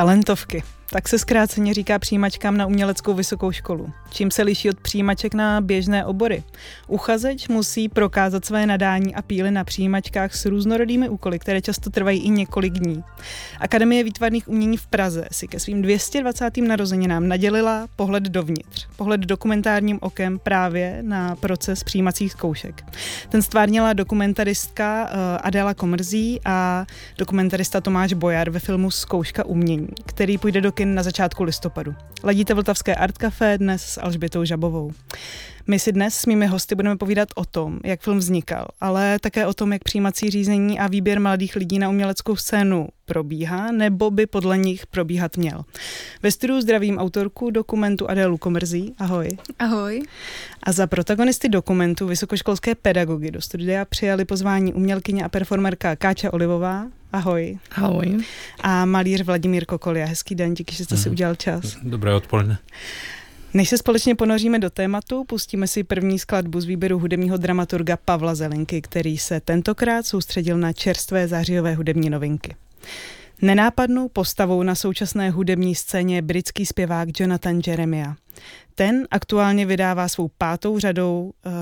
Talentovky. Tak se zkráceně říká přijímačkám na uměleckou vysokou školu. Čím se liší od přijímaček na běžné obory? Uchazeč musí prokázat své nadání a píly na přijímačkách s různorodými úkoly, které často trvají i několik dní. Akademie výtvarných umění v Praze si ke svým 220. narozeninám nadělila pohled dovnitř, pohled dokumentárním okem právě na proces přijímacích zkoušek. Ten stvárnila dokumentaristka eh, Adela Komrzí a dokumentarista Tomáš Bojar ve filmu Zkouška umění, který půjde do kin na začátku listopadu. Ladíte Vltavské Art Café dnes s Alžbětou Žabovou. My si dnes s mými hosty budeme povídat o tom, jak film vznikal, ale také o tom, jak přijímací řízení a výběr mladých lidí na uměleckou scénu probíhá, nebo by podle nich probíhat měl. Ve studiu zdravím autorku dokumentu Adélu Komrzí. Ahoj. Ahoj. A za protagonisty dokumentu vysokoškolské pedagogy do studia přijali pozvání umělkyně a performerka Káča Olivová. Ahoj. Ahoj. A malíř Vladimír Kokolia. Hezký den, díky, že jste si mhm. udělal čas. Dobré odpoledne. Než se společně ponoříme do tématu, pustíme si první skladbu z výběru hudebního dramaturga Pavla Zelenky, který se tentokrát soustředil na čerstvé zářijové hudební novinky. Nenápadnou postavou na současné hudební scéně je britský zpěvák Jonathan Jeremiah. Ten aktuálně vydává svou pátou řadou, uh,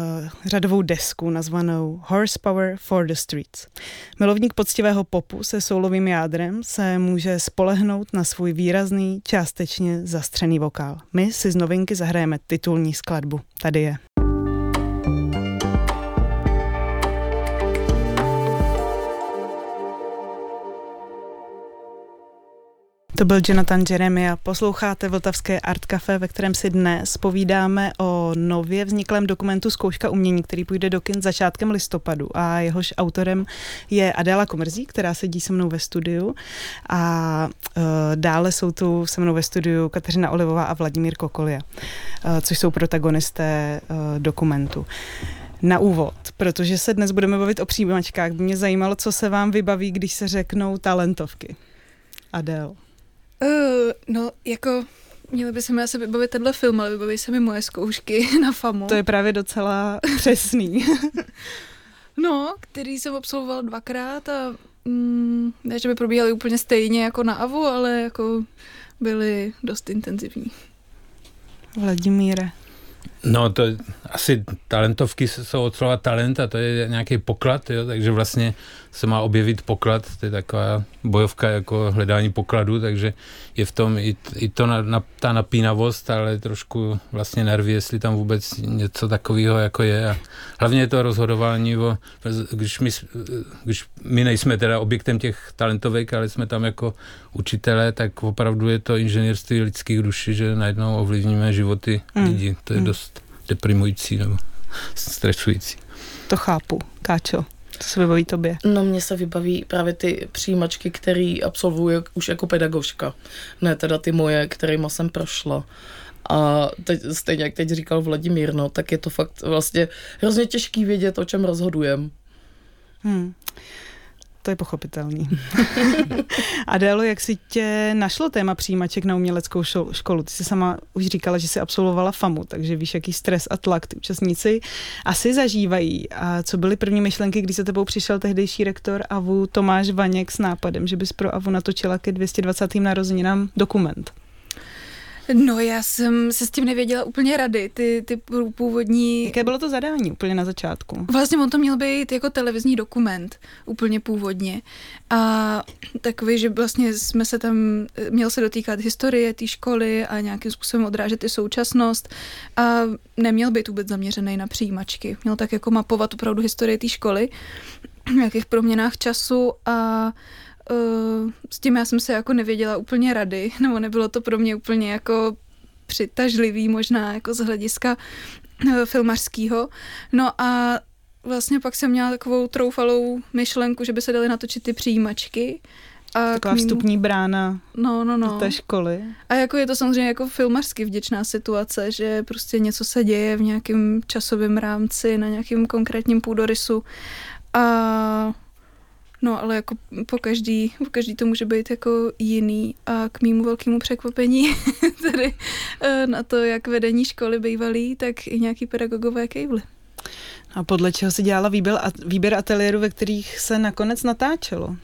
řadovou desku nazvanou Horsepower for the Streets. Milovník poctivého popu se soulovým jádrem se může spolehnout na svůj výrazný, částečně zastřený vokál. My si z novinky zahrajeme titulní skladbu. Tady je. To byl Jonathan Jeremy a posloucháte Vltavské Art Café, ve kterém si dnes povídáme o nově vzniklém dokumentu Zkouška umění, který půjde do kin začátkem listopadu a jehož autorem je Adéla Komrzí, která sedí se mnou ve studiu a uh, dále jsou tu se mnou ve studiu Kateřina Olivová a Vladimír Kokolia, uh, což jsou protagonisté uh, dokumentu. Na úvod, protože se dnes budeme bavit o přijímačkách, mě zajímalo, co se vám vybaví, když se řeknou talentovky. Adel. Uh, no, jako Měli by se mi asi vybavit tenhle film, ale vybaví se mi moje zkoušky na FAMu. To je právě docela přesný. no, který jsem absolvoval dvakrát a mm, ne, že by probíhaly úplně stejně jako na AVU, ale jako byly dost intenzivní. Vladimíre. No to asi talentovky jsou od slova talent a to je nějaký poklad, jo, takže vlastně se má objevit poklad, to je taková bojovka jako hledání pokladu, takže je v tom i, i to na, na, ta napínavost, ale trošku vlastně nervy, jestli tam vůbec něco takového jako je a hlavně je to rozhodování, o, když, my, když my nejsme teda objektem těch talentovek, ale jsme tam jako učitelé, tak opravdu je to inženýrství lidských duší, že najednou ovlivníme životy mm. lidí, to je mm. dost deprimující nebo stresující. To chápu. Káčo, co se vybaví tobě? No mně se vybaví právě ty přijímačky, které absolvuju už jako pedagožka. Ne teda ty moje, kterýma jsem prošla. A teď, stejně jak teď říkal Vladimír, no, tak je to fakt vlastně hrozně těžký vědět, o čem rozhodujem. Hmm to je pochopitelný. Adélo, jak si tě našlo téma přijímaček na uměleckou školu? Ty jsi sama už říkala, že jsi absolvovala FAMu, takže víš, jaký stres a tlak ty účastníci asi zažívají. A co byly první myšlenky, když se tebou přišel tehdejší rektor AVU Tomáš Vaněk s nápadem, že bys pro AVU natočila ke 220. narozeninám dokument? No já jsem se s tím nevěděla úplně rady, ty, ty původní... Jaké bylo to zadání úplně na začátku? Vlastně on to měl být jako televizní dokument, úplně původně. A takový, že vlastně jsme se tam, měl se dotýkat historie té školy a nějakým způsobem odrážet i současnost a neměl být vůbec zaměřený na přijímačky. Měl tak jako mapovat opravdu historii té školy, v nějakých proměnách času a uh, s tím já jsem se jako nevěděla úplně rady, nebo nebylo to pro mě úplně jako přitažlivý možná jako z hlediska uh, filmařského. No a vlastně pak jsem měla takovou troufalou myšlenku, že by se daly natočit ty přijímačky. A Taková mýmu... vstupní brána no, no, no. do té školy. A jako je to samozřejmě jako filmařsky vděčná situace, že prostě něco se děje v nějakém časovém rámci, na nějakém konkrétním půdorysu. A No, ale jako po každý, po každý to může být jako jiný a k mýmu velkému překvapení tedy eh, na to, jak vedení školy bývalý, tak i nějaký pedagogové kejvly. A podle čeho si dělala výběr, výběr ateliéru, ve kterých se nakonec natáčelo?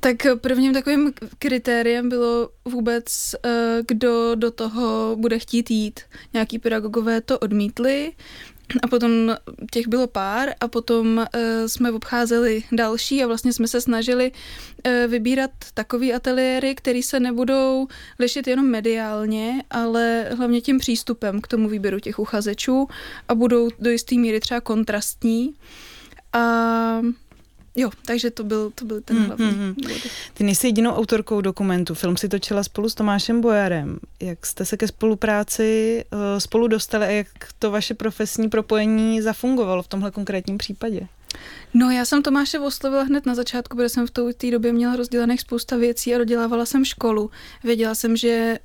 Tak prvním takovým kritériem bylo vůbec, eh, kdo do toho bude chtít jít. Nějaký pedagogové to odmítli, a potom těch bylo pár a potom uh, jsme obcházeli další a vlastně jsme se snažili uh, vybírat takové ateliéry, které se nebudou lišit jenom mediálně, ale hlavně tím přístupem k tomu výběru těch uchazečů a budou do jisté míry třeba kontrastní. A Jo, takže to byl, to byl ten hmm, hlavní hmm, hmm. Ty nejsi jedinou autorkou dokumentu. Film si točila spolu s Tomášem Bojarem. Jak jste se ke spolupráci uh, spolu dostali a jak to vaše profesní propojení zafungovalo v tomhle konkrétním případě? No, já jsem Tomáše oslovila hned na začátku, protože jsem v té době měla rozdělených spousta věcí a dodělávala jsem školu. Věděla jsem, že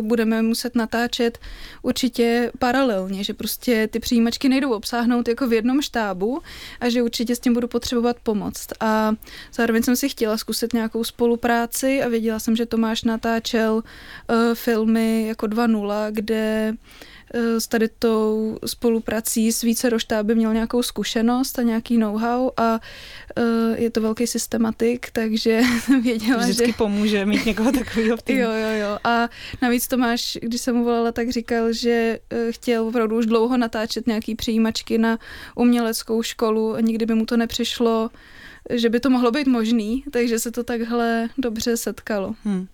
budeme muset natáčet určitě paralelně, že prostě ty přijímačky nejdou obsáhnout jako v jednom štábu a že určitě s tím budu potřebovat pomoct. A zároveň jsem si chtěla zkusit nějakou spolupráci a věděla jsem, že Tomáš natáčel uh, filmy jako 2.0, kde s tady tou spoluprací s více roštáby měl nějakou zkušenost a nějaký know-how a e, je to velký systematik, takže věděla, Vždycky že... pomůže mít někoho takového v týmu. Jo, jo, jo. A navíc Tomáš, když jsem mu volala, tak říkal, že e, chtěl opravdu už dlouho natáčet nějaký přijímačky na uměleckou školu a nikdy by mu to nepřišlo, že by to mohlo být možný, takže se to takhle dobře setkalo. Hmm.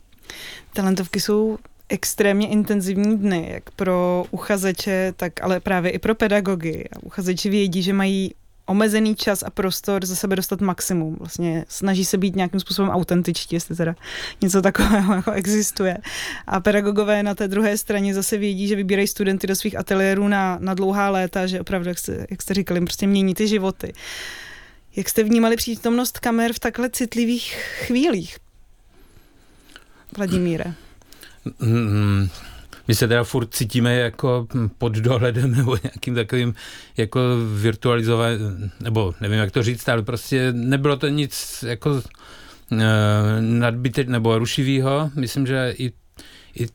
Talentovky jsou extrémně intenzivní dny, jak pro uchazeče, tak ale právě i pro pedagogy. Uchazeči vědí, že mají omezený čas a prostor za sebe dostat maximum. Vlastně snaží se být nějakým způsobem autentičtí, jestli teda něco takového jako existuje. A pedagogové na té druhé straně zase vědí, že vybírají studenty do svých ateliérů na, na dlouhá léta, že opravdu, jak jste, jak jste říkali, prostě mění ty životy. Jak jste vnímali přítomnost kamer v takhle citlivých chvílích? Vladimíre. Mm, my se teda furt cítíme jako pod dohledem nebo nějakým takovým jako virtualizovaným, nebo nevím, jak to říct, ale prostě nebylo to nic jako e, nadbytek nebo rušivého. Myslím, že i i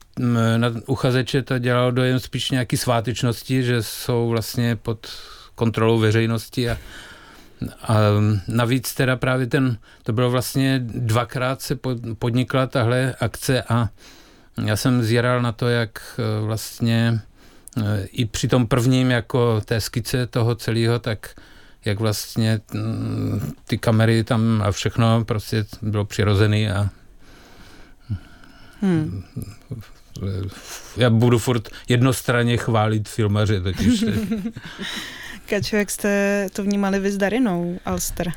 na uchazeče to dělalo dojem spíš nějaký svátečnosti, že jsou vlastně pod kontrolou veřejnosti a, a navíc teda právě ten, to bylo vlastně dvakrát se podnikla tahle akce a já jsem zjíral na to, jak eh, vlastně eh, i při tom prvním jako té skice toho celého, tak jak vlastně mm, ty kamery tam a všechno prostě bylo přirozený a hmm. já budu furt jednostranně chválit filmaře totiž. Kačo, jak jste to vnímali vy s Darinou Alster,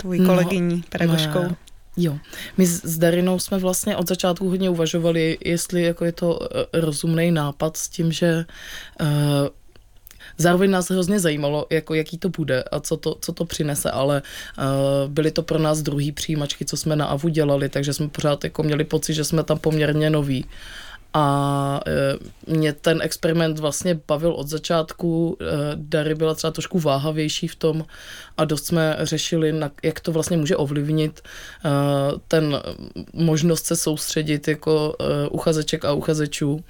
tvojí no, kolegyní, pedagožkou? Ne. Jo, my s Darinou jsme vlastně od začátku hodně uvažovali, jestli jako je to eh, rozumný nápad s tím, že uh, Zároveň nás hrozně zajímalo, jako jaký to bude a co to, co to přinese, ale uh, byly to pro nás druhý přijímačky, co jsme na AVU dělali, takže jsme pořád jako měli pocit, že jsme tam poměrně noví. A e, mě ten experiment vlastně bavil od začátku. E, Dary byla třeba trošku váhavější v tom a dost jsme řešili, na, jak to vlastně může ovlivnit e, ten možnost se soustředit jako e, uchazeček a uchazečů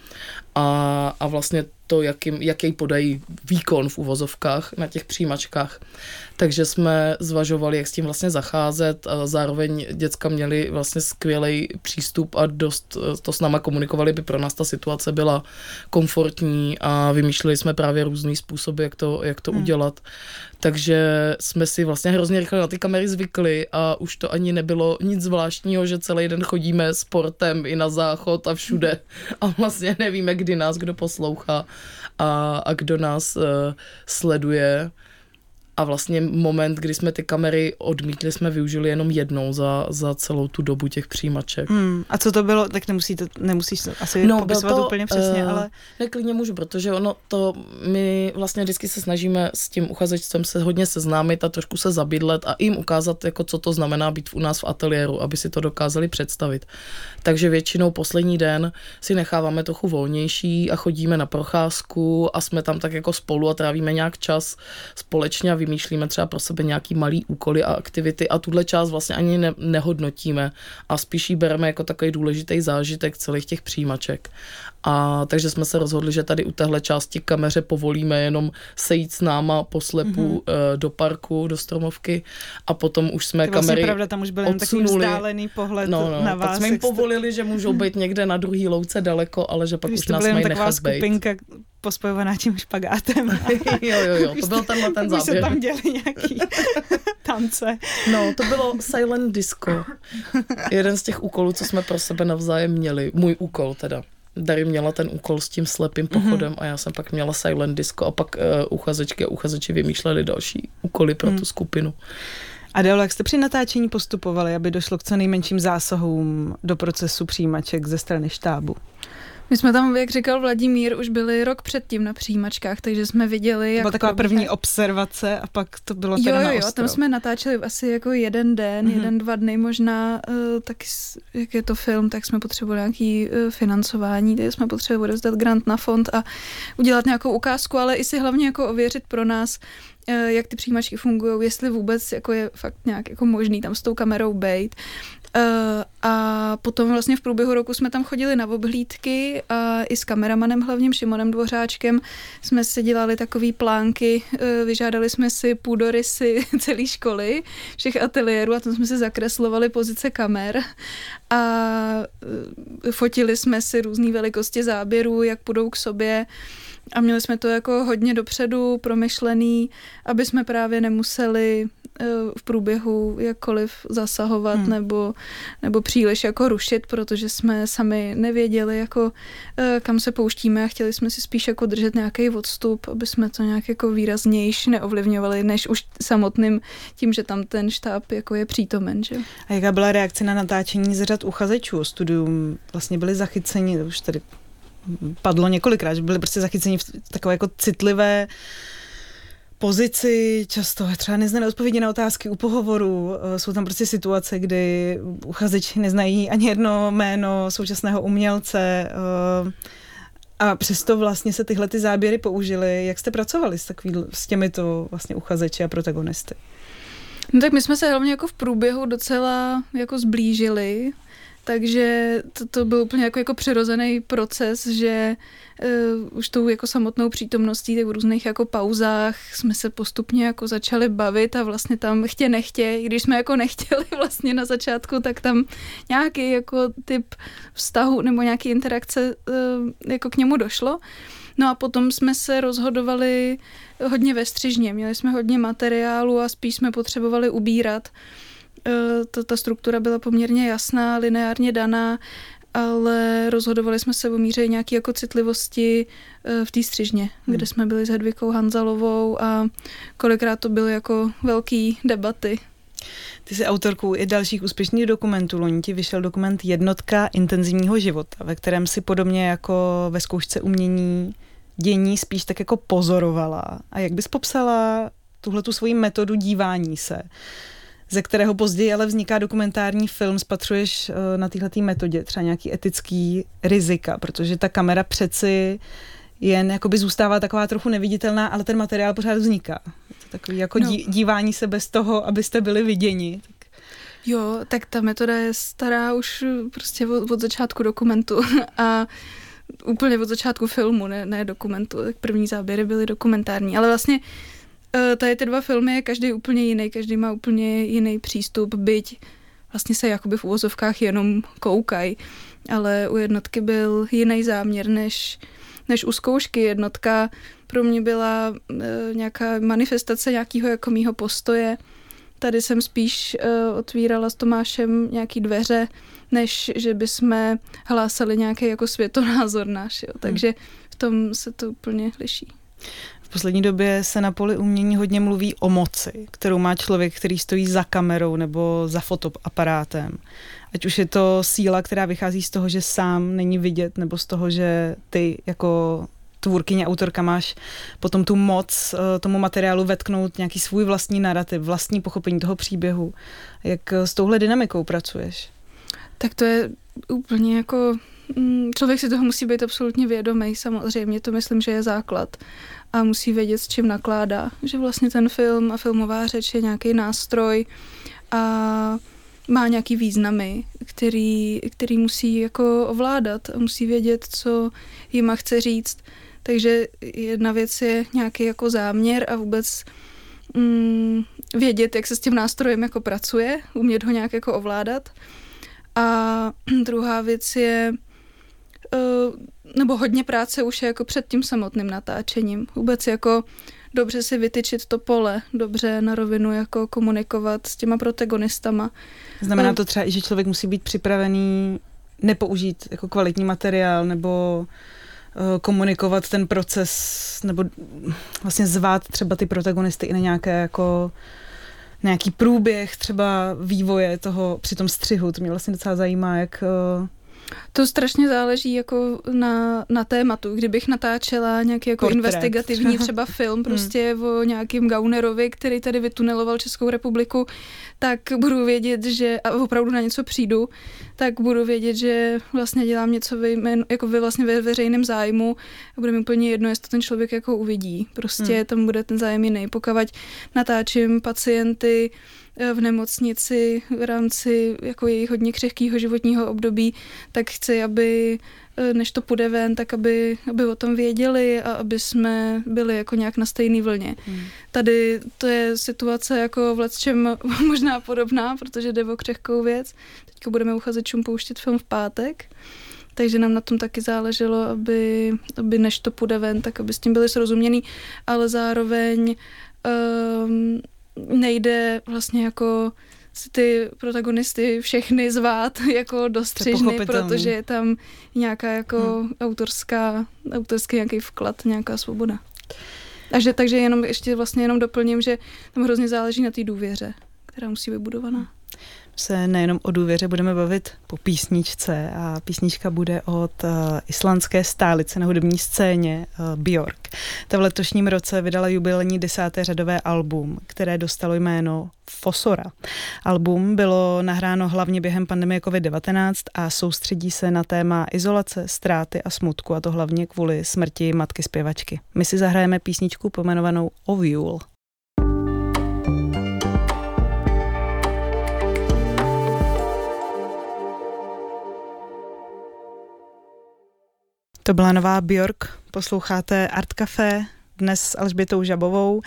a, a vlastně to, jakým, jaký podají výkon v uvozovkách na těch přijímačkách. Takže jsme zvažovali, jak s tím vlastně zacházet a zároveň děcka měli vlastně skvělý přístup a dost to s náma komunikovali, by pro nás ta situace byla komfortní a vymýšleli jsme právě různý způsoby, jak to, jak to hmm. udělat. Takže jsme si vlastně hrozně rychle na ty kamery zvykli a už to ani nebylo nic zvláštního, že celý den chodíme sportem i na záchod a všude a vlastně nevíme, kdy nás kdo poslouchá a, a kdo nás uh, sleduje a vlastně moment, kdy jsme ty kamery odmítli, jsme využili jenom jednou za, za celou tu dobu těch přijímaček. Hmm. A co to bylo? Tak nemusíte, nemusíš asi no, popisovat to, úplně přesně, uh, ale... Ne, klidně můžu, protože ono to, my vlastně vždycky se snažíme s tím uchazečstvem se hodně seznámit a trošku se zabydlet a jim ukázat, jako co to znamená být u nás v ateliéru, aby si to dokázali představit. Takže většinou poslední den si necháváme trochu volnější a chodíme na procházku a jsme tam tak jako spolu a trávíme nějak čas společně a vymýšlíme třeba pro sebe nějaký malý úkoly a aktivity a tuhle část vlastně ani ne, nehodnotíme a spíš ji bereme jako takový důležitý zážitek celých těch přijímaček. A takže jsme se rozhodli, že tady u téhle části kameře povolíme jenom sejít s náma poslepu mm-hmm. do parku, do stromovky a potom už jsme to vlastně kamery pravda, tam už byl jen takový vzdálený pohled no, no, na vás. Tak jsme jim povolili, že můžou být někde na druhý louce daleko, ale že pak Když už nás mají taková nechat skupinka pospojovaná tím špagátem. jo, jo, jo, to byl tenhle ten záběr. Se tam děli nějaký tance. No, to bylo silent disco. Jeden z těch úkolů, co jsme pro sebe navzájem měli. Můj úkol teda. Dary měla ten úkol s tím slepým mhm. pochodem mm-hmm. a já jsem pak měla silent disco a pak uh, uchazečky a uchazeči vymýšleli další úkoly pro mm. tu skupinu. Adelo, jak jste při natáčení postupovali, aby došlo k co nejmenším zásahům do procesu přijímaček ze strany štábu? My jsme tam, jak říkal Vladimír, už byli rok předtím na přijímačkách, takže jsme viděli, jak Byla taková probíhá. první observace a pak to bylo jo, teda jo, jo, tam jsme natáčeli asi jako jeden den, mm-hmm. jeden, dva dny možná, uh, tak jak je to film, tak jsme potřebovali nějaký uh, financování, takže jsme potřebovali rozdat grant na fond a udělat nějakou ukázku, ale i si hlavně jako ověřit pro nás, uh, jak ty přijímačky fungují, jestli vůbec jako je fakt nějak jako možný tam s tou kamerou bejt. Uh, a potom vlastně v průběhu roku jsme tam chodili na obhlídky a i s kameramanem hlavním Šimonem Dvořáčkem jsme si dělali takové plánky, uh, vyžádali jsme si půdorysy celé školy, všech ateliérů a tam jsme si zakreslovali pozice kamer. A fotili jsme si různé velikosti záběrů, jak půjdou k sobě. A měli jsme to jako hodně dopředu promyšlený, aby jsme právě nemuseli Eh, v průběhu jakkoliv zasahovat hmm. nebo, nebo příliš jako rušit, protože jsme sami nevěděli, jako eh, kam se pouštíme a chtěli jsme si spíš jako držet nějaký odstup, aby jsme to nějak jako výraznější neovlivňovali, než už samotným tím, že tam ten štáb jako je přítomen. Že? A jaká byla reakce na natáčení z řad uchazečů o studium? Vlastně byli zachyceni, už tady padlo několikrát, že byli prostě zachyceni v takové jako citlivé pozici, často třeba neznané odpovědi na otázky u pohovoru. Eh, jsou tam prostě situace, kdy uchazeči neznají ani jedno jméno současného umělce eh, a přesto vlastně se tyhle ty záběry použily. Jak jste pracovali s, takový, s těmito vlastně uchazeči a protagonisty? No tak my jsme se hlavně jako v průběhu docela jako zblížili, takže to, to byl úplně jako, jako přirozený proces, že uh, už tou jako samotnou přítomností, tak v různých jako pauzách jsme se postupně jako začali bavit a vlastně tam chtě nechtě, i když jsme jako nechtěli vlastně na začátku, tak tam nějaký jako typ vztahu nebo nějaký interakce uh, jako k němu došlo. No a potom jsme se rozhodovali hodně ve střižně, měli jsme hodně materiálu a spíš jsme potřebovali ubírat. Eh, ta, ta struktura byla poměrně jasná, lineárně daná, ale rozhodovali jsme se o míře nějaké jako citlivosti eh, v té střižně, hmm. kde jsme byli s Hedvikou Hanzalovou a kolikrát to byly jako velký debaty. Ty jsi autorkou i dalších úspěšných dokumentů. Loni ti vyšel dokument Jednotka intenzivního života, ve kterém si podobně jako ve zkoušce umění dění spíš tak jako pozorovala. A jak bys popsala tuhle tu svoji metodu dívání se? Ze kterého později ale vzniká dokumentární film, spatřuješ eh, na této metodě třeba nějaký etický rizika, protože ta kamera přeci jen jakoby zůstává taková trochu neviditelná, ale ten materiál pořád vzniká. To takový jako no. dívání se bez toho, abyste byli viděni. Tak... Jo, tak ta metoda je stará už prostě od, od začátku dokumentu a úplně od začátku filmu, ne, ne dokumentu. Tak první záběry byly dokumentární, ale vlastně Eh, tady ty dva filmy je každý úplně jiný, každý má úplně jiný přístup, byť vlastně se jakoby v úvozovkách jenom koukají, ale u jednotky byl jiný záměr než, než u zkoušky. Jednotka pro mě byla e, nějaká manifestace nějakého jako mýho postoje. Tady jsem spíš e, otvírala s Tomášem nějaký dveře, než že bychom hlásali nějaký jako světonázor náš. Jo. Takže v tom se to úplně liší. V poslední době se na poli umění hodně mluví o moci, kterou má člověk, který stojí za kamerou nebo za fotoaparátem. Ať už je to síla, která vychází z toho, že sám není vidět, nebo z toho, že ty jako tvůrkyně, autorka máš potom tu moc eh, tomu materiálu vetknout nějaký svůj vlastní narrativ, vlastní pochopení toho příběhu. Jak s touhle dynamikou pracuješ? Tak to je úplně jako mm, člověk si toho musí být absolutně vědomý, samozřejmě, to myslím, že je základ a musí vědět, s čím nakládá. Že vlastně ten film a filmová řeč je nějaký nástroj a má nějaký významy, který, který musí jako ovládat a musí vědět, co jima chce říct. Takže jedna věc je nějaký jako záměr a vůbec mm, vědět, jak se s tím nástrojem jako pracuje, umět ho nějak jako ovládat. A druhá věc je, uh, nebo hodně práce už je jako před tím samotným natáčením. Vůbec jako dobře si vytyčit to pole, dobře na rovinu jako komunikovat s těma protagonistama. Znamená to třeba i, že člověk musí být připravený nepoužít jako kvalitní materiál nebo eh, komunikovat ten proces nebo vlastně zvát třeba ty protagonisty i na nějaké jako nějaký průběh třeba vývoje toho při tom střihu. To mě vlastně docela zajímá, jak eh, to strašně záleží jako na, na tématu. Kdybych natáčela nějaký jako Portrét. investigativní třeba film hmm. prostě hmm. o nějakým Gaunerovi, který tady vytuneloval Českou republiku, tak budu vědět, že a opravdu na něco přijdu, tak budu vědět, že vlastně dělám něco ve, jako ve vlastně ve veřejném zájmu a bude mi úplně jedno, jestli to ten člověk jako uvidí. Prostě hmm. tam bude ten zájem jiný. Pokud natáčím pacienty, v nemocnici v rámci jako jejich hodně křehkého životního období, tak chci, aby eh, než to půjde ven, tak aby, aby o tom věděli a aby jsme byli jako nějak na stejné vlně. Hmm. Tady to je situace jako v čem možná podobná, protože jde o křehkou věc. Teďka budeme uchazečům pouštět film v pátek, takže nám na tom taky záleželo, aby, aby než to půjde ven, tak aby s tím byli srozuměný, ale zároveň um, nejde vlastně jako si ty protagonisty všechny zvát jako do střižny, protože je tam nějaká jako hmm. autorská, autorský nějaký vklad, nějaká svoboda. Takže, takže jenom ještě vlastně jenom doplním, že tam hrozně záleží na té důvěře, která musí být vybudovaná se nejenom o důvěře budeme bavit po písničce a písnička bude od uh, islandské stálice na hudební scéně uh, Björk. Ta v letošním roce vydala jubilejní desáté řadové album, které dostalo jméno Fosora. Album bylo nahráno hlavně během pandemie COVID-19 a soustředí se na téma izolace, ztráty a smutku, a to hlavně kvůli smrti matky zpěvačky. My si zahrajeme písničku pomenovanou Ovule. To byla nová Björk, posloucháte Art Café, dnes s Alžbětou Žabovou.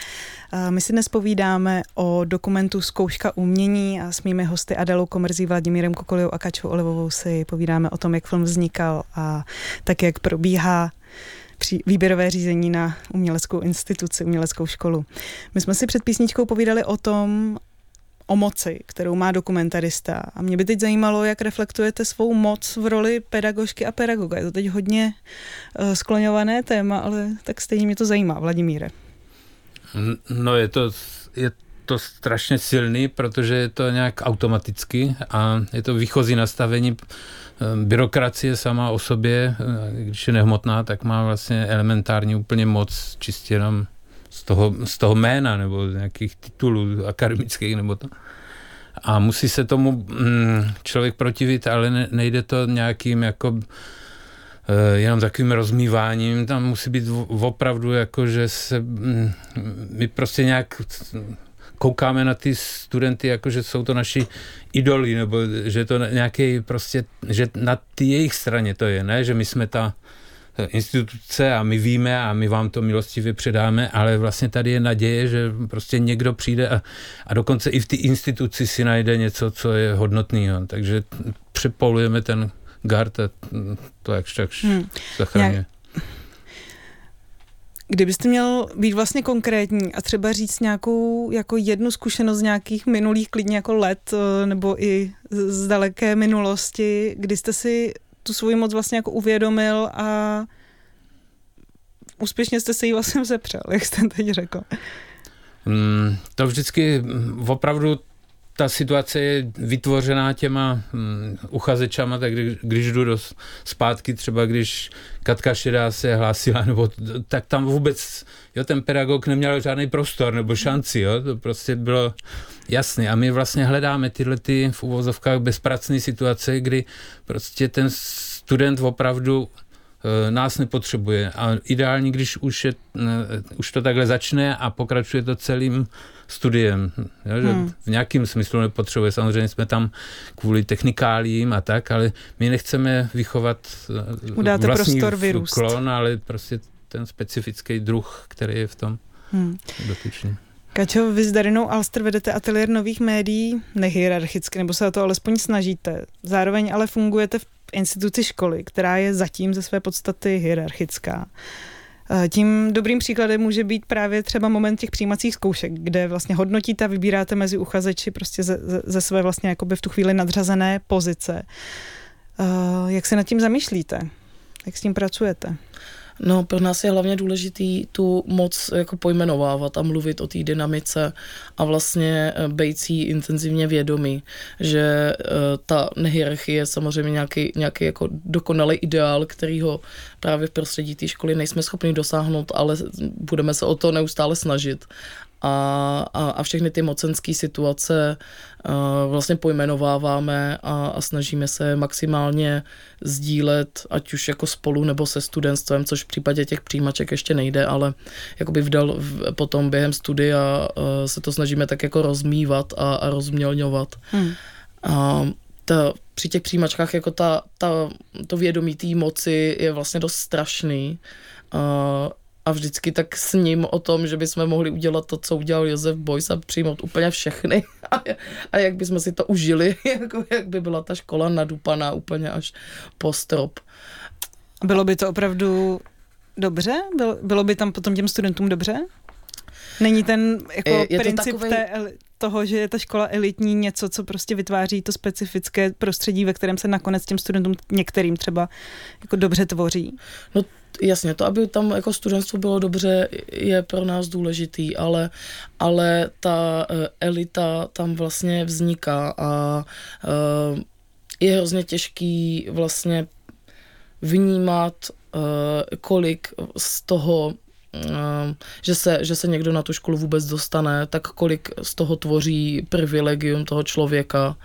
My si dnes povídáme o dokumentu Zkouška umění a s mými hosty Adelou Komrzí, Vladimírem Kokoliou a Kačou Olivovou si povídáme o tom, jak film vznikal a tak, jak probíhá při výběrové řízení na uměleckou instituci, uměleckou školu. My jsme si před písničkou povídali o tom, o moci, kterou má dokumentarista. A mě by teď zajímalo, jak reflektujete svou moc v roli pedagožky a pedagoga. Je to teď hodně uh, skloňované téma, ale tak stejně mě to zajímá. Vladimíre. No je to, je to strašně silný, protože je to nějak automaticky a je to výchozí nastavení eh, byrokracie sama o sobě, eh, když je nehmotná, tak má vlastně elementární úplně moc čistě jenom z toho, z toho jména nebo z nějakých titulů akademických nebo to. A musí se tomu mm, člověk protivit, ale ne, nejde to nějakým jako e, jenom takovým rozmýváním, tam musí být opravdu jako, že se mm, my prostě nějak koukáme na ty studenty, jako že jsou to naši idoly, nebo že to nějaký prostě, že na ty jejich straně to je, ne, že my jsme ta instituce a my víme a my vám to milostivě předáme, ale vlastně tady je naděje, že prostě někdo přijde a, a dokonce i v té instituci si najde něco, co je hodnotného. Takže přepolujeme ten gard a to jakž takž hmm. zachraňuje. Kdybyste měl být vlastně konkrétní a třeba říct nějakou jako jednu zkušenost z nějakých minulých klidně jako let eh, nebo i z daleké minulosti, kdy jste si tu svoji moc vlastně jako uvědomil a úspěšně jste se jí vlastně zepřel, jak jste teď řekl. Mm, to vždycky opravdu ta situace je vytvořená těma um, uchazečama, tak když, když jdu do zpátky, třeba když Katka Šedá se hlásila, nebo tak tam vůbec, jo, ten pedagog neměl žádný prostor nebo šanci, jo, to prostě bylo jasné. A my vlastně hledáme tyhle ty v uvozovkách bezpracné situace, kdy prostě ten student opravdu Eh, nás nepotřebuje. A ideální, když už, je, eh, už to takhle začne a pokračuje to celým studiem. Jo, že hmm. V nějakým smyslu nepotřebuje. Samozřejmě jsme tam kvůli technikálím a tak, ale my nechceme vychovat eh, Udáte vlastní prostor vyrůst. klon, ale prostě ten specifický druh, který je v tom hmm. dotyčný. Kačo, vy s Darinou Alster vedete ateliér nových médií nehierarchicky, nebo se o to alespoň snažíte. Zároveň ale fungujete v instituci školy, která je zatím ze své podstaty hierarchická. Eh, tím dobrým příkladem může být právě třeba moment těch přijímacích zkoušek, kde vlastně hodnotíte a vybíráte mezi uchazeči prostě ze, ze své vlastně jakoby v tu chvíli nadřazené pozice. Eh, jak se nad tím zamýšlíte? Jak s tím pracujete? No, pro nás je hlavně důležitý tu moc jako pojmenovávat a mluvit o té dynamice a vlastně eh, být si intenzivně vědomí, že uh, ta nehierarchie je samozřejmě nějaký, nějaký jako dokonalý ideál, kterýho právě v prostředí té školy nejsme schopni dosáhnout, ale budeme se o to neustále snažit a, a, a všechny ty mocenské situace vlastně pojmenováváme a, a snažíme se maximálně sdílet, ať už jako spolu nebo se studentstvem, což v případě těch přijímaček ještě nejde, ale jakoby vdal v, potom během studia se to snažíme tak jako rozmývat a, a rozmělňovat. Hmm. A ta, při těch přijímačkách jako ta, ta, to vědomí té moci je vlastně dost strašný. Uh, a vždycky tak s ním o tom, že bychom mohli udělat to, co udělal Josef Bojs a přijmout úplně všechny a, a jak bychom si to užili, jako jak by byla ta škola nadupaná úplně až po strop. Bylo by to opravdu dobře? Bylo, bylo by tam potom těm studentům dobře? Není ten jako je, je princip takovej... té, toho, že je ta škola elitní něco, co prostě vytváří to specifické prostředí, ve kterém se nakonec těm studentům některým třeba jako dobře tvoří? No jasně, to, aby tam jako studentstvo bylo dobře, je pro nás důležitý, ale, ale ta uh, elita tam vlastně vzniká a uh, je hrozně těžký vlastně vnímat, uh, kolik z toho že se, že se někdo na tu školu vůbec dostane, tak kolik z toho tvoří privilegium toho člověka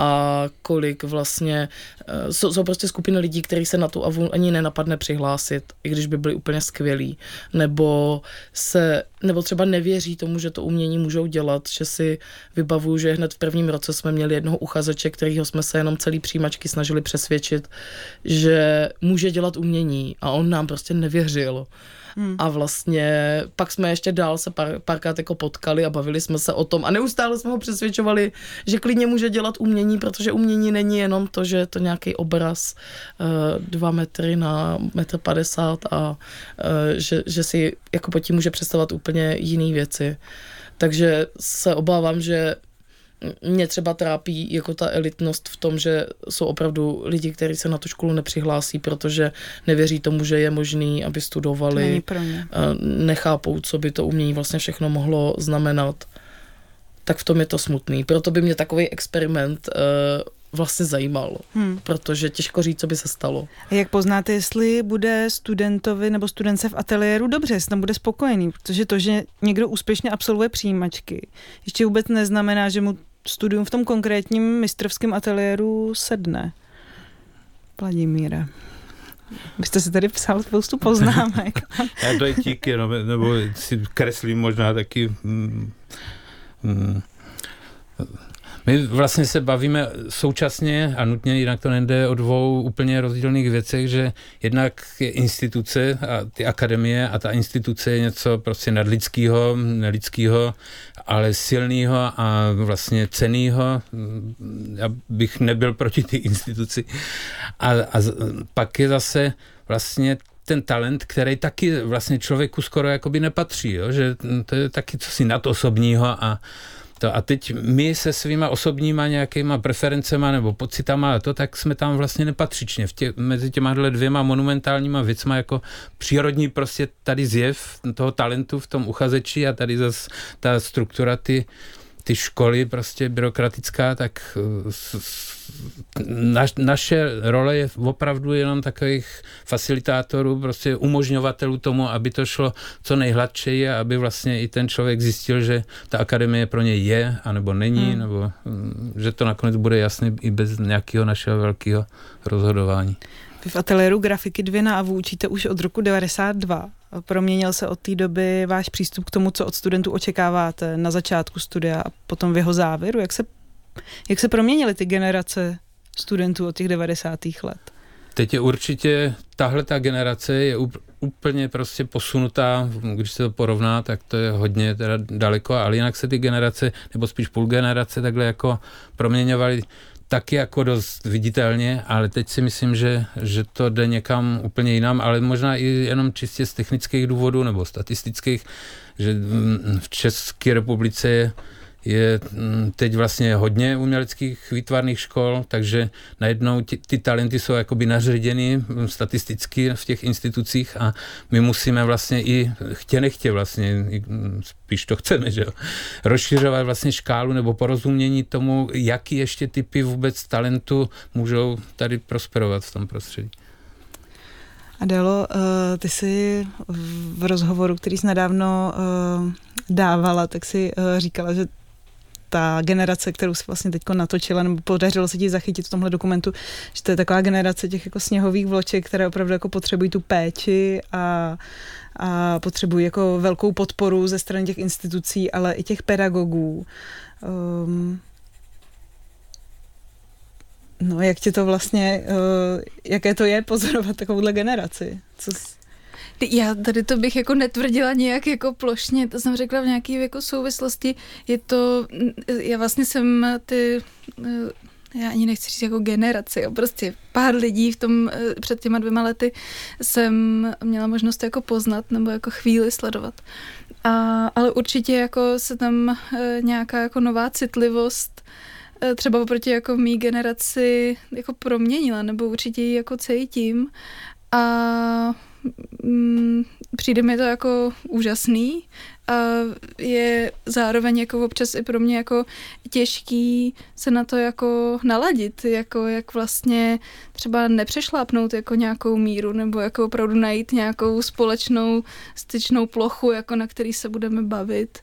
a kolik vlastně, eh, jsou, jsou prostě skupiny lidí, kteří se na tu avu ani nenapadne přihlásit, i když by byli úplně skvělí, nebo se, nebo třeba nevěří tomu, že to umění můžou dělat, že si vybavuju, že hned v prvním roce jsme měli jednoho uchazeče, kterýho jsme se jenom celý přijímačky snažili přesvědčit, že může dělat umění a on nám prostě nevěřil. Hmm. A vlastně pak jsme ještě dál se pár, párkrát jako potkali a bavili jsme se o tom a neustále jsme ho přesvědčovali, že klidně může dělat umění, protože umění není jenom to, že je to nějaký obraz uh, dva metry na metr padesát a uh, že, že si jako pod tím může představovat úplně jiné věci. Takže se obávám, že mě třeba trápí jako ta elitnost v tom, že jsou opravdu lidi, kteří se na tu školu nepřihlásí, protože nevěří tomu, že je možný, aby studovali. Nechápou, co by to umění vlastně všechno mohlo znamenat. Tak v tom je to smutný. Proto by mě takový experiment uh, vlastně zajímal, hmm. protože těžko říct, co by se stalo. Jak poznáte, jestli bude studentovi nebo studence v ateliéru dobře, jestli tam bude spokojený, protože to, že někdo úspěšně absolvuje přijímačky, ještě vůbec neznamená, že mu studium v tom konkrétním mistrovském ateliéru sedne. Vladimíre. Vy jste si tady psal spoustu poznámek. Já díky, no, nebo si kreslím možná taky mm, mm, my vlastně se bavíme současně a nutně, jinak to nejde o dvou úplně rozdílných věcech, že jednak je instituce a ty akademie a ta instituce je něco prostě nadlidského, nelidského, ale silného a vlastně cenýho. Já bych nebyl proti ty instituci. A, a pak je zase vlastně ten talent, který taky vlastně člověku skoro jakoby nepatří, jo? že to je taky cosi nadosobního a to a teď my se svýma osobníma nějakýma preferencema nebo pocitama a to, tak jsme tam vlastně nepatřičně. V tě, mezi těma dvěma monumentálníma věcma jako přírodní prostě tady zjev toho talentu v tom uchazeči a tady zase ta struktura ty, ty školy prostě byrokratická, tak naš, naše role je opravdu jenom takových facilitátorů, prostě umožňovatelů tomu, aby to šlo co nejhladčeji a aby vlastně i ten člověk zjistil, že ta akademie pro něj je, anebo není, hmm. nebo mm, že to nakonec bude jasné i bez nějakého našeho velkého rozhodování. Vy v ateliéru grafiky 2 na AVU učíte už od roku 92. Proměnil se od té doby váš přístup k tomu, co od studentů očekáváte na začátku studia a potom v jeho závěru? Jak se, jak se proměnily ty generace studentů od těch 90. let? Teď je určitě, tahle ta generace je úplně prostě posunutá, když se to porovná, tak to je hodně teda daleko, ale jinak se ty generace, nebo spíš půl generace takhle jako proměňovaly taky jako dost viditelně, ale teď si myslím, že, že to jde někam úplně jinam, ale možná i jenom čistě z technických důvodů nebo statistických, že v České republice je je mm, teď vlastně hodně uměleckých výtvarných škol, takže najednou ty, ty talenty jsou jakoby naředěny mm, statisticky v těch institucích a my musíme vlastně i chtě nechtě vlastně, mm, spíš to chceme, že jo, rozšiřovat vlastně škálu nebo porozumění tomu, jaký ještě typy vůbec talentu můžou tady prosperovat v tom prostředí. Adelo, eh, ty jsi v rozhovoru, který jsi nedávno eh, dávala, tak si eh, říkala, že ta generace, kterou jsi vlastně teď natočila, nebo podařilo se ti zachytit v tomhle dokumentu, že to je taková generace těch jako sněhových vloček, které opravdu jako potřebují tu péči a, a potřebují jako velkou podporu ze strany těch institucí, ale i těch pedagogů. Um, no, jak ti to vlastně, uh, jaké to je pozorovat takovouhle generaci? Co jsi... Já tady to bych jako netvrdila nějak jako plošně, to jsem řekla v nějaké jako souvislosti. Je to, já vlastně jsem ty já ani nechci říct jako generaci, jo, prostě pár lidí v tom před těma dvěma lety jsem měla možnost jako poznat nebo jako chvíli sledovat. A, ale určitě jako se tam nějaká jako nová citlivost třeba oproti jako mý generaci jako proměnila, nebo určitě ji jako cítím. A mm, přijde mi to jako úžasný a je zároveň jako občas i pro mě jako těžký se na to jako naladit, jako jak vlastně třeba nepřešlápnout jako nějakou míru nebo jako opravdu najít nějakou společnou styčnou plochu, jako na který se budeme bavit.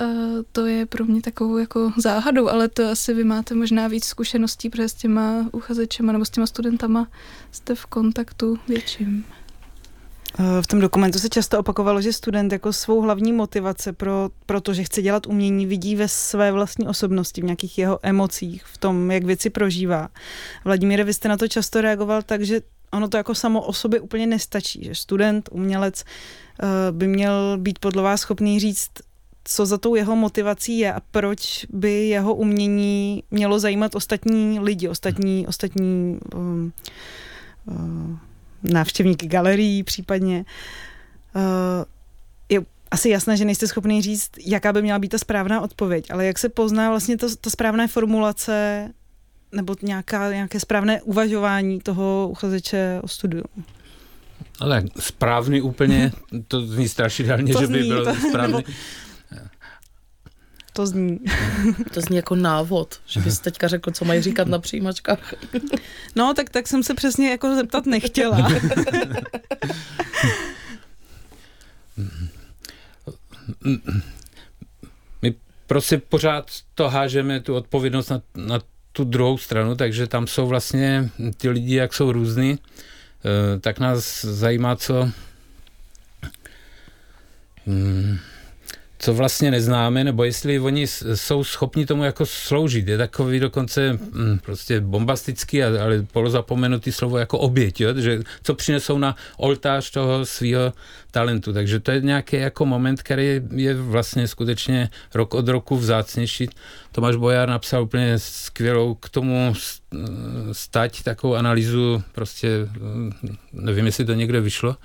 Uh, to je pro mě takovou jako záhadou, ale to asi vy máte možná víc zkušeností, protože s těma uchazečema nebo s těma studentama jste v kontaktu větším. V tom dokumentu se často opakovalo, že student jako svou hlavní motivace pro, pro to, že chce dělat umění, vidí ve své vlastní osobnosti, v nějakých jeho emocích, v tom, jak věci prožívá. Vladimíre, vy jste na to často reagoval tak, že ono to jako samo o sobě úplně nestačí, že student, umělec eh, by měl být podle vás schopný říct, co za tou jeho motivací je a proč by jeho umění mělo zajímat ostatní lidi, ostatní, ostatní um, uh, návštěvníky galerií případně. Uh, je asi jasné, že nejste schopný říct, jaká by měla být ta správná odpověď, ale jak se pozná vlastně to, ta správná formulace nebo nějaká, nějaké správné uvažování toho uchazeče o studium? No tak správný úplně, to zní strašidelně, že by byl správný. Nebo to zní. To zní jako návod, že bys teďka řekl, co mají říkat na přijímačkách. No, tak, tak jsem se přesně jako zeptat nechtěla. My prostě pořád to hážeme, tu odpovědnost na, na tu druhou stranu, takže tam jsou vlastně ty lidi, jak jsou různý, eh, tak nás zajímá, co hmm, co vlastně neznáme, nebo jestli oni jsou schopni tomu jako sloužit. Je takový dokonce hm, prostě bombastický, ale polozapomenutý slovo jako oběť, jo? že co přinesou na oltář toho svého talentu. Takže to je nějaký jako moment, který je vlastně skutečně rok od roku vzácnější. Tomáš Bojar napsal úplně skvělou k tomu stať takovou analýzu, prostě hm, nevím, jestli to někde vyšlo.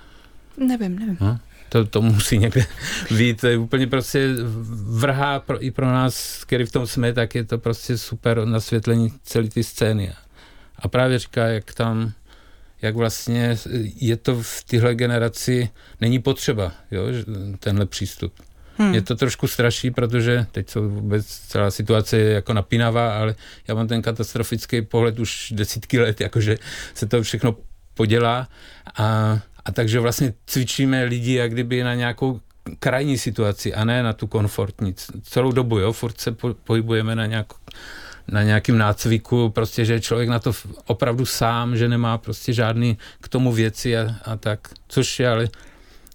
Nevím, nevím. No? To, to musí někde být. To je úplně prostě vrhá pro, i pro nás, který v tom jsme, tak je to prostě super nasvětlení celé ty scény. A právě říká, jak tam, jak vlastně je to v téhle generaci, není potřeba, jo, tenhle přístup. Hmm. Je to trošku straší, protože teď jsou vůbec celá situace je jako napínavá, ale já mám ten katastrofický pohled už desítky let, jakože se to všechno podělá a a takže vlastně cvičíme lidi jak kdyby na nějakou krajní situaci a ne na tu komfortní. Celou dobu, jo, furt se po, pohybujeme na nějakou na nějakým nácviku, prostě, že člověk na to opravdu sám, že nemá prostě žádný k tomu věci a, a tak, což je ale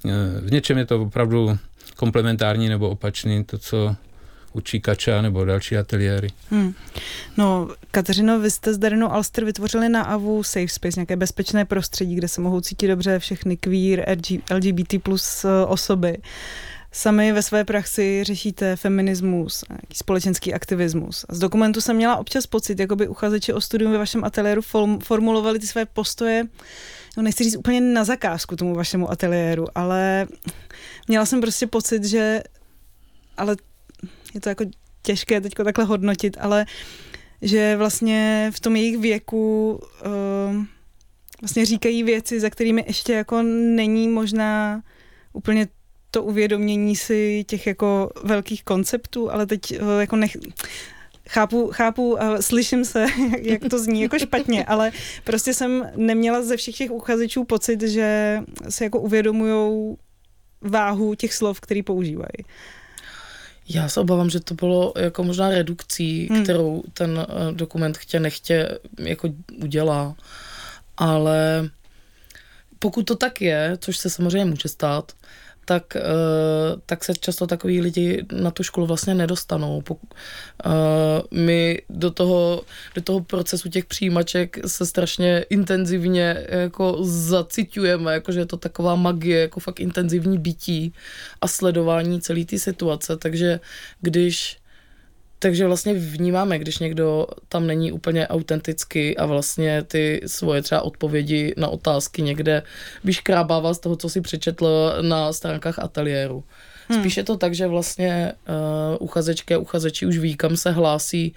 eh, v něčem je to opravdu komplementární nebo opačný, to, co učí Kača nebo další ateliéry. Hmm. No, Kateřino, vy jste s Darinou Alster vytvořili na AVU Safe Space, nějaké bezpečné prostředí, kde se mohou cítit dobře všechny queer, LGBT plus eh, osoby. Sami ve své praxi řešíte feminismus, nějaký společenský aktivismus. Z dokumentu jsem měla občas pocit, jako by uchazeči o studium ve vašem ateliéru formulovali ty své postoje, no nechci říct úplně na zakázku tomu vašemu ateliéru, ale měla jsem prostě pocit, že ale je to jako těžké teď takhle hodnotit, ale že vlastně v tom jejich věku uh, vlastně říkají věci, za kterými ještě jako není možná úplně to uvědomění si těch jako velkých konceptů, ale teď uh, jako nech, chápu, chápu, uh, slyším se, jak to zní jako špatně, ale prostě jsem neměla ze všech těch uchazečů pocit, že se jako uvědomujou váhu těch slov, který používají. Já se obávám, že to bylo jako možná redukcí, hmm. kterou ten uh, dokument chtě nechtě jako udělá. Ale pokud to tak je, což se samozřejmě může stát, tak, eh, tak se často takový lidi na tu školu vlastně nedostanou. Eh, my do toho, do toho procesu těch přijímaček se strašně intenzivně jako zacitujeme, jako že je to taková magie, jako fakt intenzivní bytí a sledování celé té situace, takže když takže vlastně vnímáme, když někdo tam není úplně autentický a vlastně ty svoje třeba odpovědi na otázky někde vyškrábává z toho, co si přečetl na stránkách ateliéru. Hmm. Spíš je to tak, že vlastně uh, uchazečky a uchazeči už ví, kam se hlásí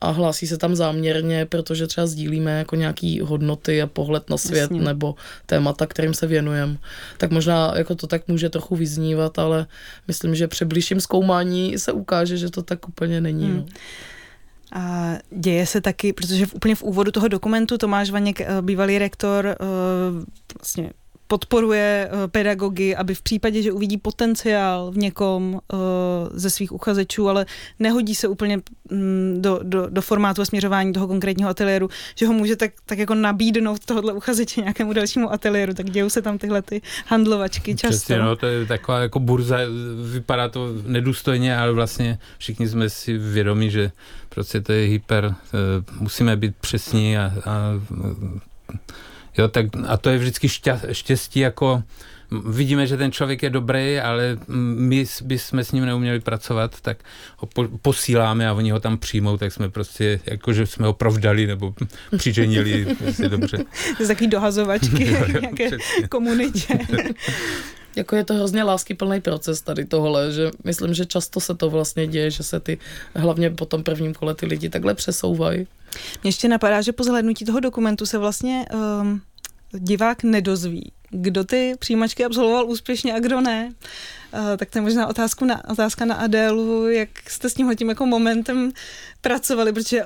a hlásí se tam záměrně, protože třeba sdílíme jako nějaký hodnoty a pohled na svět Jasně. nebo témata, kterým se věnujeme. Tak možná jako to tak může trochu vyznívat, ale myslím, že při blížším zkoumání se ukáže, že to tak úplně není. Hmm. No. A děje se taky, protože v, úplně v úvodu toho dokumentu Tomáš Vaněk, eh, bývalý rektor, eh, vlastně podporuje eh, pedagogy, aby v případě, že uvidí potenciál v někom uh, ze svých uchazečů, ale nehodí se úplně um, do, do, do formátu a směřování toho konkrétního ateliéru, že ho může tak, tak jako nabídnout tohohle uchazeče nějakému dalšímu ateliéru, tak dějou se tam tyhle ty handlovačky často. Přesně, no, to je taková jako burza, vypadá to nedůstojně, ale vlastně všichni jsme si vědomi, že prostě to je hyper, uh, musíme být přesní a, a Jo, tak a to je vždycky šťa, štěstí, jako vidíme, že ten člověk je dobrý, ale my bychom s ním neuměli pracovat, tak ho po, posíláme a oni ho tam přijmou, tak jsme prostě, jako že jsme ho provdali nebo přiženili, jestli dobře. To takový dohazovačky jo, jo, nějaké komunitě. jako je to hrozně láskyplný proces tady tohle, že myslím, že často se to vlastně děje, že se ty, hlavně po tom prvním kole ty lidi takhle přesouvají. Mě ještě napadá, že po zhlédnutí toho dokumentu se vlastně um, divák nedozví, kdo ty přijímačky absolvoval úspěšně a kdo ne. Uh, tak to je možná otázku na, otázka na Adélu, jak jste s tímhle tím jako momentem pracovali, protože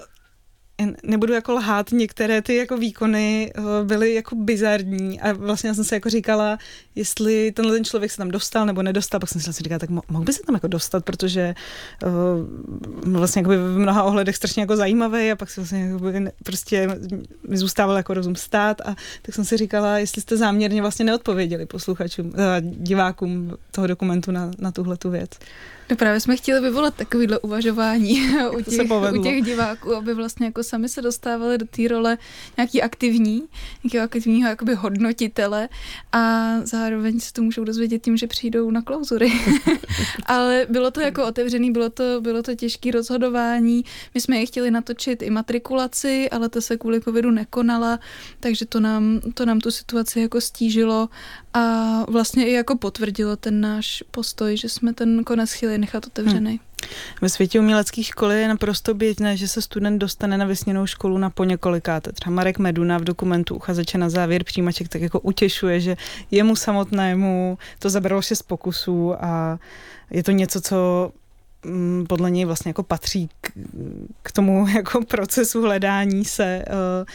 nebudu jako lhát, některé ty jako výkony eh, byly jako bizarní a vlastně já jsem se jako říkala, jestli tenhle ten člověk se tam dostal nebo nedostal, pak jsem si říkala, tak mohl by se tam jako dostat, protože uh, vlastně jako v mnoha ohledech strašně jako zajímavý a pak se vlastně jako prostě mi zůstával jako rozum stát a tak jsem si říkala, jestli jste záměrně vlastně neodpověděli posluchačům, uh, divákům toho dokumentu na, na tuhle tu věc. No právě jsme chtěli vyvolat takovýhle uvažování u těch, u těch diváků, aby vlastně jako sami se dostávali do té role nějaký aktivní, nějakého aktivního jakoby hodnotitele a zároveň se to můžou dozvědět tím, že přijdou na klauzury. Ale bylo to jako otevřený, bylo to, bylo to těžké rozhodování. My jsme je chtěli natočit i matrikulaci, ale to se kvůli covidu nekonala, takže to nám, to nám tu situaci jako stížilo a vlastně i jako potvrdilo ten náš postoj, že jsme ten konec chtěli nechat otevřený. Hmm. Ve světě umělecké školy je naprosto běžné, že se student dostane na vysněnou školu na po několikáté. Třeba Marek Meduna v dokumentu uchazeče na závěr přijímaček tak jako utěšuje, že jemu samotnému to zabralo šest pokusů a je to něco, co mm, podle něj vlastně jako patří k, k tomu jako procesu hledání se. Uh,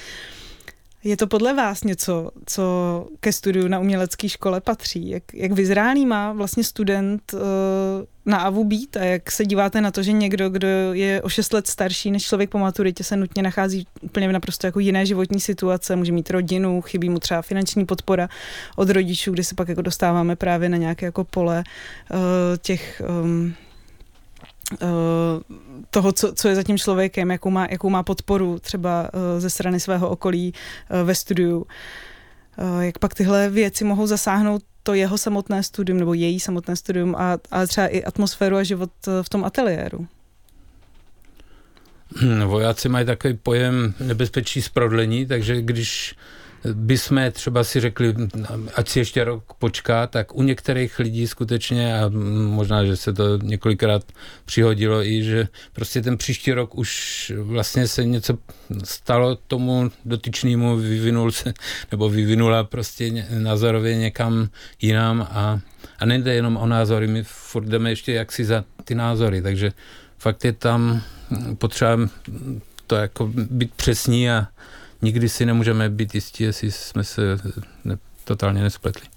Je to podle vás něco, co ke studiu na umělecké škole patří? Jak, jak vyzrálý má vlastně student uh, na AVU být a jak se díváte na to, že někdo, kdo je o 6 let starší než člověk po maturitě, se nutně nachází úplně v naprosto jako jiné životní situace, může mít rodinu, chybí mu třeba finanční podpora od rodičů, kde se pak jako dostáváme právě na nějaké jako pole uh, těch um, toho, co, co je za tím člověkem, jakou má, jakou má podporu třeba uh, ze strany svého okolí uh, ve studiu. Jak pak tyhle věci mohou zasáhnout to jeho samotné studium nebo její samotné studium a, a třeba i atmosféru a život v tom ateliéru. Vojáci mají takový pojem nebezpečí z prodlení, takže když bychom třeba si řekli, ať si ještě rok počká, tak u některých lidí skutečně, a možná, že se to několikrát přihodilo i, že prostě ten příští rok už vlastně se něco stalo tomu dotyčnému, vyvinul se, nebo vyvinula prostě názorově někam jinam a, a nejde jenom o názory, my furt jdeme ještě jaksi za ty názory, takže fakt je tam potřeba to jako být přesní a, nikdy si nemůžeme být jistí, jestli jsme se ne, totálně nespletli.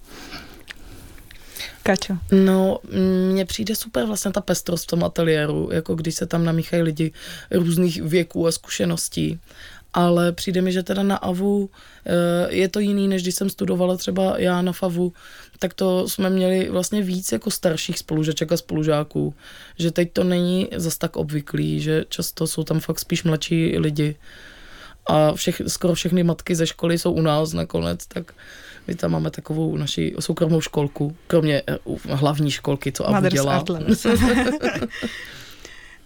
Kačo. No, mně přijde super vlastně ta pestrost v tom ateliéru, jako když se tam namíchají lidi různých věků a zkušeností. Ale přijde mi, že teda na AVU eh, je to jiný, než když jsem studovala třeba já na FAVu, tak to jsme měli vlastně víc jako starších spolužaček a spolužáků. Že teď to není zas tak obvyklý, že často jsou tam fakt spíš mladší lidi a všech, skoro všechny matky ze školy jsou u nás nakonec, tak my tam máme takovou naši soukromou školku, kromě uh, hlavní školky, co Abu dělá.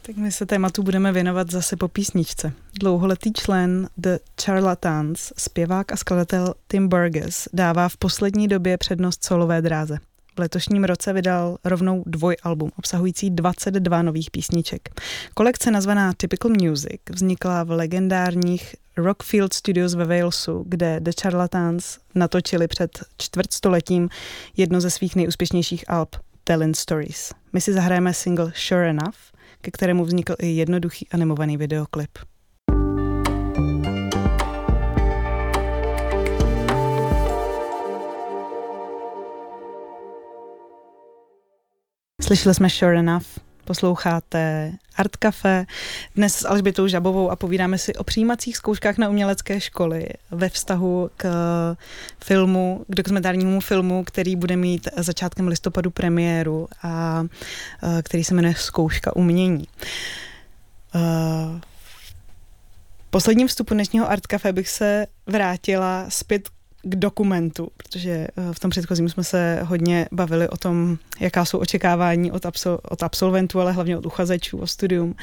tak my se tématu budeme věnovat zase po písničce. Dlouholetý člen The Charlatans, zpěvák a skladatel Tim Burgess, dává v poslední době přednost solové dráze. V letošním roce vydal rovnou dvojalbum, obsahující 22 nových písniček. Kolekce nazvaná Typical Music vznikla v legendárních Rockfield Studios ve Walesu, kde The Charlatans natočili před čtvrtstoletím jedno ze svých nejúspěšnějších alb Telling Stories. My si zahrajeme single Sure Enough, ke kterému vznikl i jednoduchý animovaný videoklip. Slyšeli jsme Sure Enough, posloucháte Art Café, dnes s Alžbětou Žabovou a povídáme si o přijímacích zkouškách na umělecké školy ve vztahu k filmu, k dokumentárnímu filmu, který bude mít začátkem listopadu premiéru a který se jmenuje Zkouška umění. V posledním vstupu dnešního Art Café bych se vrátila zpět k dokumentu, protože eh, v tom předchozím jsme se hodně bavili o tom, jaká jsou očekávání od, absol- od absolventů, ale hlavně od uchazečů o studium.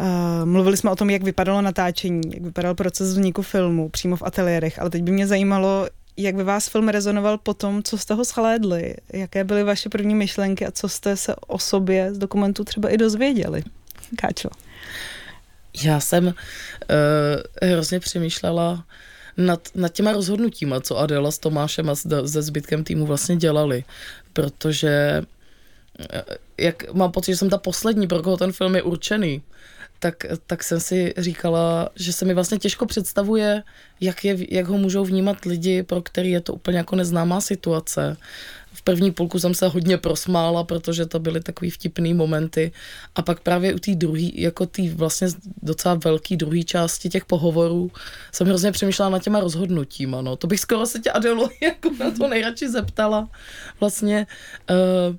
Uh, mluvili jsme o tom, jak vypadalo natáčení, jak vypadal proces vzniku filmu přímo v ateliérech, ale teď by mě zajímalo, jak by vás film rezonoval po tom, co jste ho shlédli, jaké byly vaše první myšlenky a co jste se o sobě z dokumentu třeba i dozvěděli. Káčo. Já jsem uh, hrozně přemýšlela nad, nad těma rozhodnutíma, co Adela s Tomášem a se zbytkem týmu vlastně dělali, protože eh, jak mám pocit, že jsem ta poslední, pro koho ten film je určený, tak, tak jsem si říkala, že se mi vlastně těžko představuje, jak, je, jak ho můžou vnímat lidi, pro který je to úplně jako neznámá situace v první půlku jsem se hodně prosmála, protože to byly takový vtipný momenty. A pak právě u té druhé, jako té vlastně docela velké druhé části těch pohovorů, jsem hrozně přemýšlela na těma rozhodnutíma. No. To bych skoro se tě Adelo jako na to nejradši zeptala. Vlastně, uh,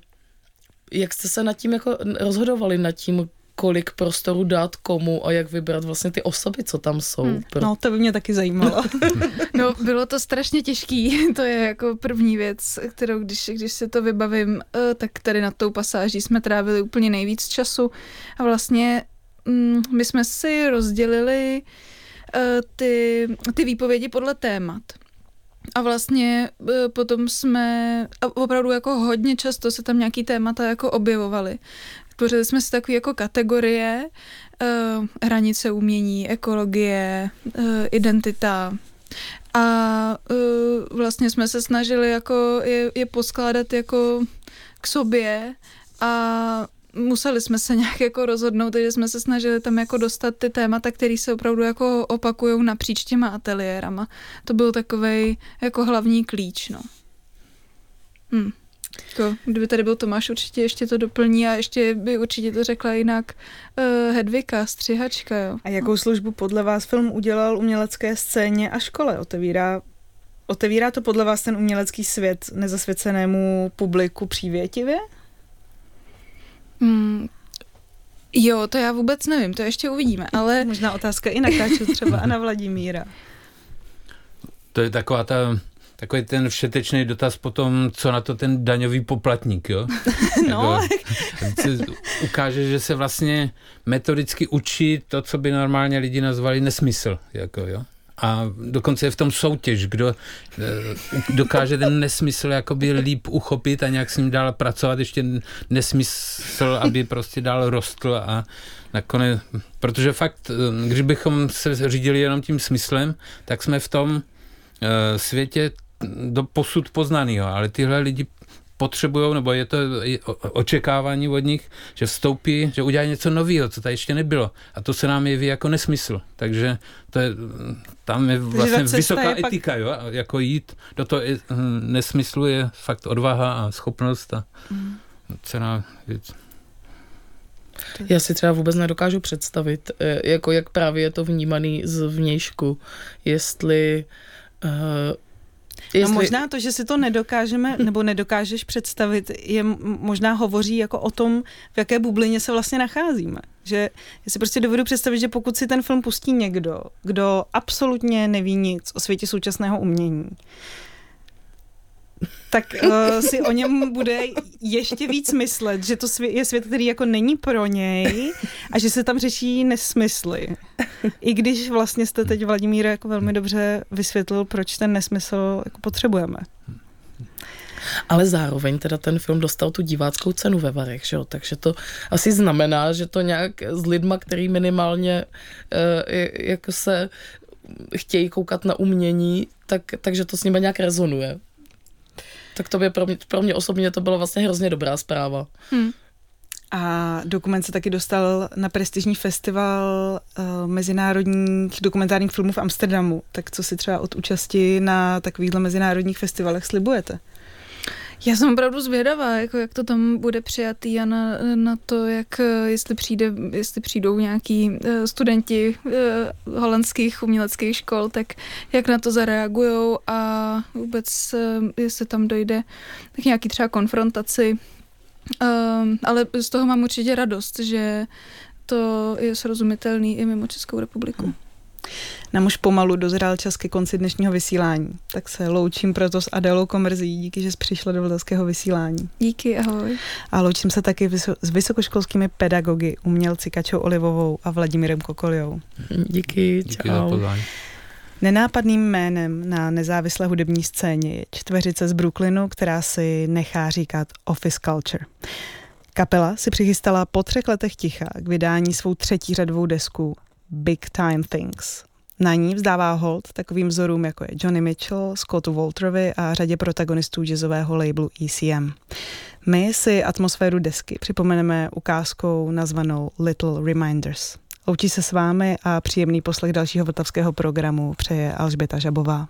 jak jste se nad tím jako rozhodovali nad tím, kolik prostoru dát komu a jak vybrat vlastně ty osoby, co tam jsou. Hmm. Pro... No, to by mě taky zajímalo. no, bylo to strašně těžký. To je jako první věc, kterou když, když se to vybavím, eh, tak tady nad tou pasáží jsme trávili úplně nejvíc času a vlastně mm, my jsme si rozdělili eh, ty, ty výpovědi podle témat. A vlastně eh, potom jsme, a opravdu jako hodně často se tam nějaký témata jako objevovaly. Tvořili jsme si takové jako kategorie, uh, hranice umění, ekologie, uh, identita. A uh, vlastně jsme se snažili jako je, je poskládat jako k sobě a museli jsme se nějak jako rozhodnout, takže jsme se snažili tam jako dostat ty témata, které se opravdu jako opakují napříč těma ateliérama. To byl takový jako hlavní klíč, no. Hm. Jako, kdyby tady byl Tomáš, určitě ještě to doplní a ještě by určitě to řekla jinak uh, Hedvika, střihačka, jo. A jakou službu podle vás film udělal umělecké scéně a škole? Otevírá, otevírá to podle vás ten umělecký svět nezasvěcenému publiku přívětivě? Mm, jo, to já vůbec nevím, to ještě uvidíme, ale... Možná otázka i na Káču třeba a na Vladimíra. To je taková ta takový ten všetečný dotaz potom, co na to ten daňový poplatník, jo? no. Jako, ukáže, že se vlastně metodicky učí to, co by normálně lidi nazvali nesmysl, jako jo? A dokonce je v tom soutěž, kdo eh, dokáže ten nesmysl jakoby líp uchopit a nějak s ním dál pracovat, ještě nesmysl, aby prostě dál rostl a nakonec, protože fakt, eh, když bychom se řídili jenom tím smyslem, tak jsme v tom eh, světě do posud poznanýho, ale tyhle lidi potřebují, nebo je to očekávání od nich, že vstoupí, že udělají něco nového, co tady ještě nebylo. A to se nám jeví jako nesmysl. Takže to je, tam je vlastně vysoká je etika, pak... jo? jako jít do toho hm, nesmyslu je fakt odvaha a schopnost a mm. cená věc. Já si třeba vůbec nedokážu představit, eh, jako jak právě je to vnímaný z vnějšku, jestli uh, Jestli... No možná to, že si to nedokážeme nebo nedokážeš představit, je možná hovoří jako o tom, v jaké bublině se vlastně nacházíme. Že já si prostě dovedu představit, že pokud si ten film pustí někdo, kdo absolutně neví nic o světě současného umění, tak uh, si o něm bude ještě víc myslet, že to je svět, který jako není pro něj a že se tam řeší nesmysly. I když vlastně jste teď, Vladimír, jako velmi dobře vysvětlil, proč ten nesmysl jako potřebujeme. Ale zároveň teda ten film dostal tu diváckou cenu ve Varech, že jo? takže to asi znamená, že to nějak s lidma, který minimálně uh, jako se chtějí koukat na umění, tak, takže to s nimi nějak rezonuje. Tak to by pro mě, pro mě osobně to bylo vlastně hrozně dobrá zpráva. Hmm. A dokument se taky dostal na prestižní festival uh, mezinárodních dokumentárních filmů v Amsterdamu. Tak co si třeba od účasti na takovýchhle mezinárodních festivalech slibujete? Já jsem opravdu zvědavá, jako jak to tam bude přijatý a na, na to, jak jestli, přijde, jestli přijdou nějaký uh, studenti uh, holandských uměleckých škol, tak jak na to zareagují a vůbec jestli tam dojde k nějaký třeba konfrontaci. Uh, ale z toho mám určitě radost, že to je srozumitelný i mimo Českou republiku. Nám už pomalu dozrál čas ke konci dnešního vysílání. Tak se loučím proto s Adelou Komrzí. Díky, že jsi přišla do vltavského vysílání. Díky, ahoj. A loučím se taky s vysokoškolskými pedagogy, umělci Kačou Olivovou a Vladimírem Kokoliou. Díky, Díky čau. Za Nenápadným jménem na nezávislé hudební scéně je čtveřice z Brooklynu, která si nechá říkat Office Culture. Kapela si přichystala po třech letech ticha k vydání svou třetí řadovou desku Big Time Things. Na ní vzdává hold takovým vzorům, jako je Johnny Mitchell, Scottu Walterovi a řadě protagonistů jazzového labelu ECM. My si atmosféru desky připomeneme ukázkou nazvanou Little Reminders. Loučí se s vámi a příjemný poslech dalšího vltavského programu přeje Alžběta Žabová.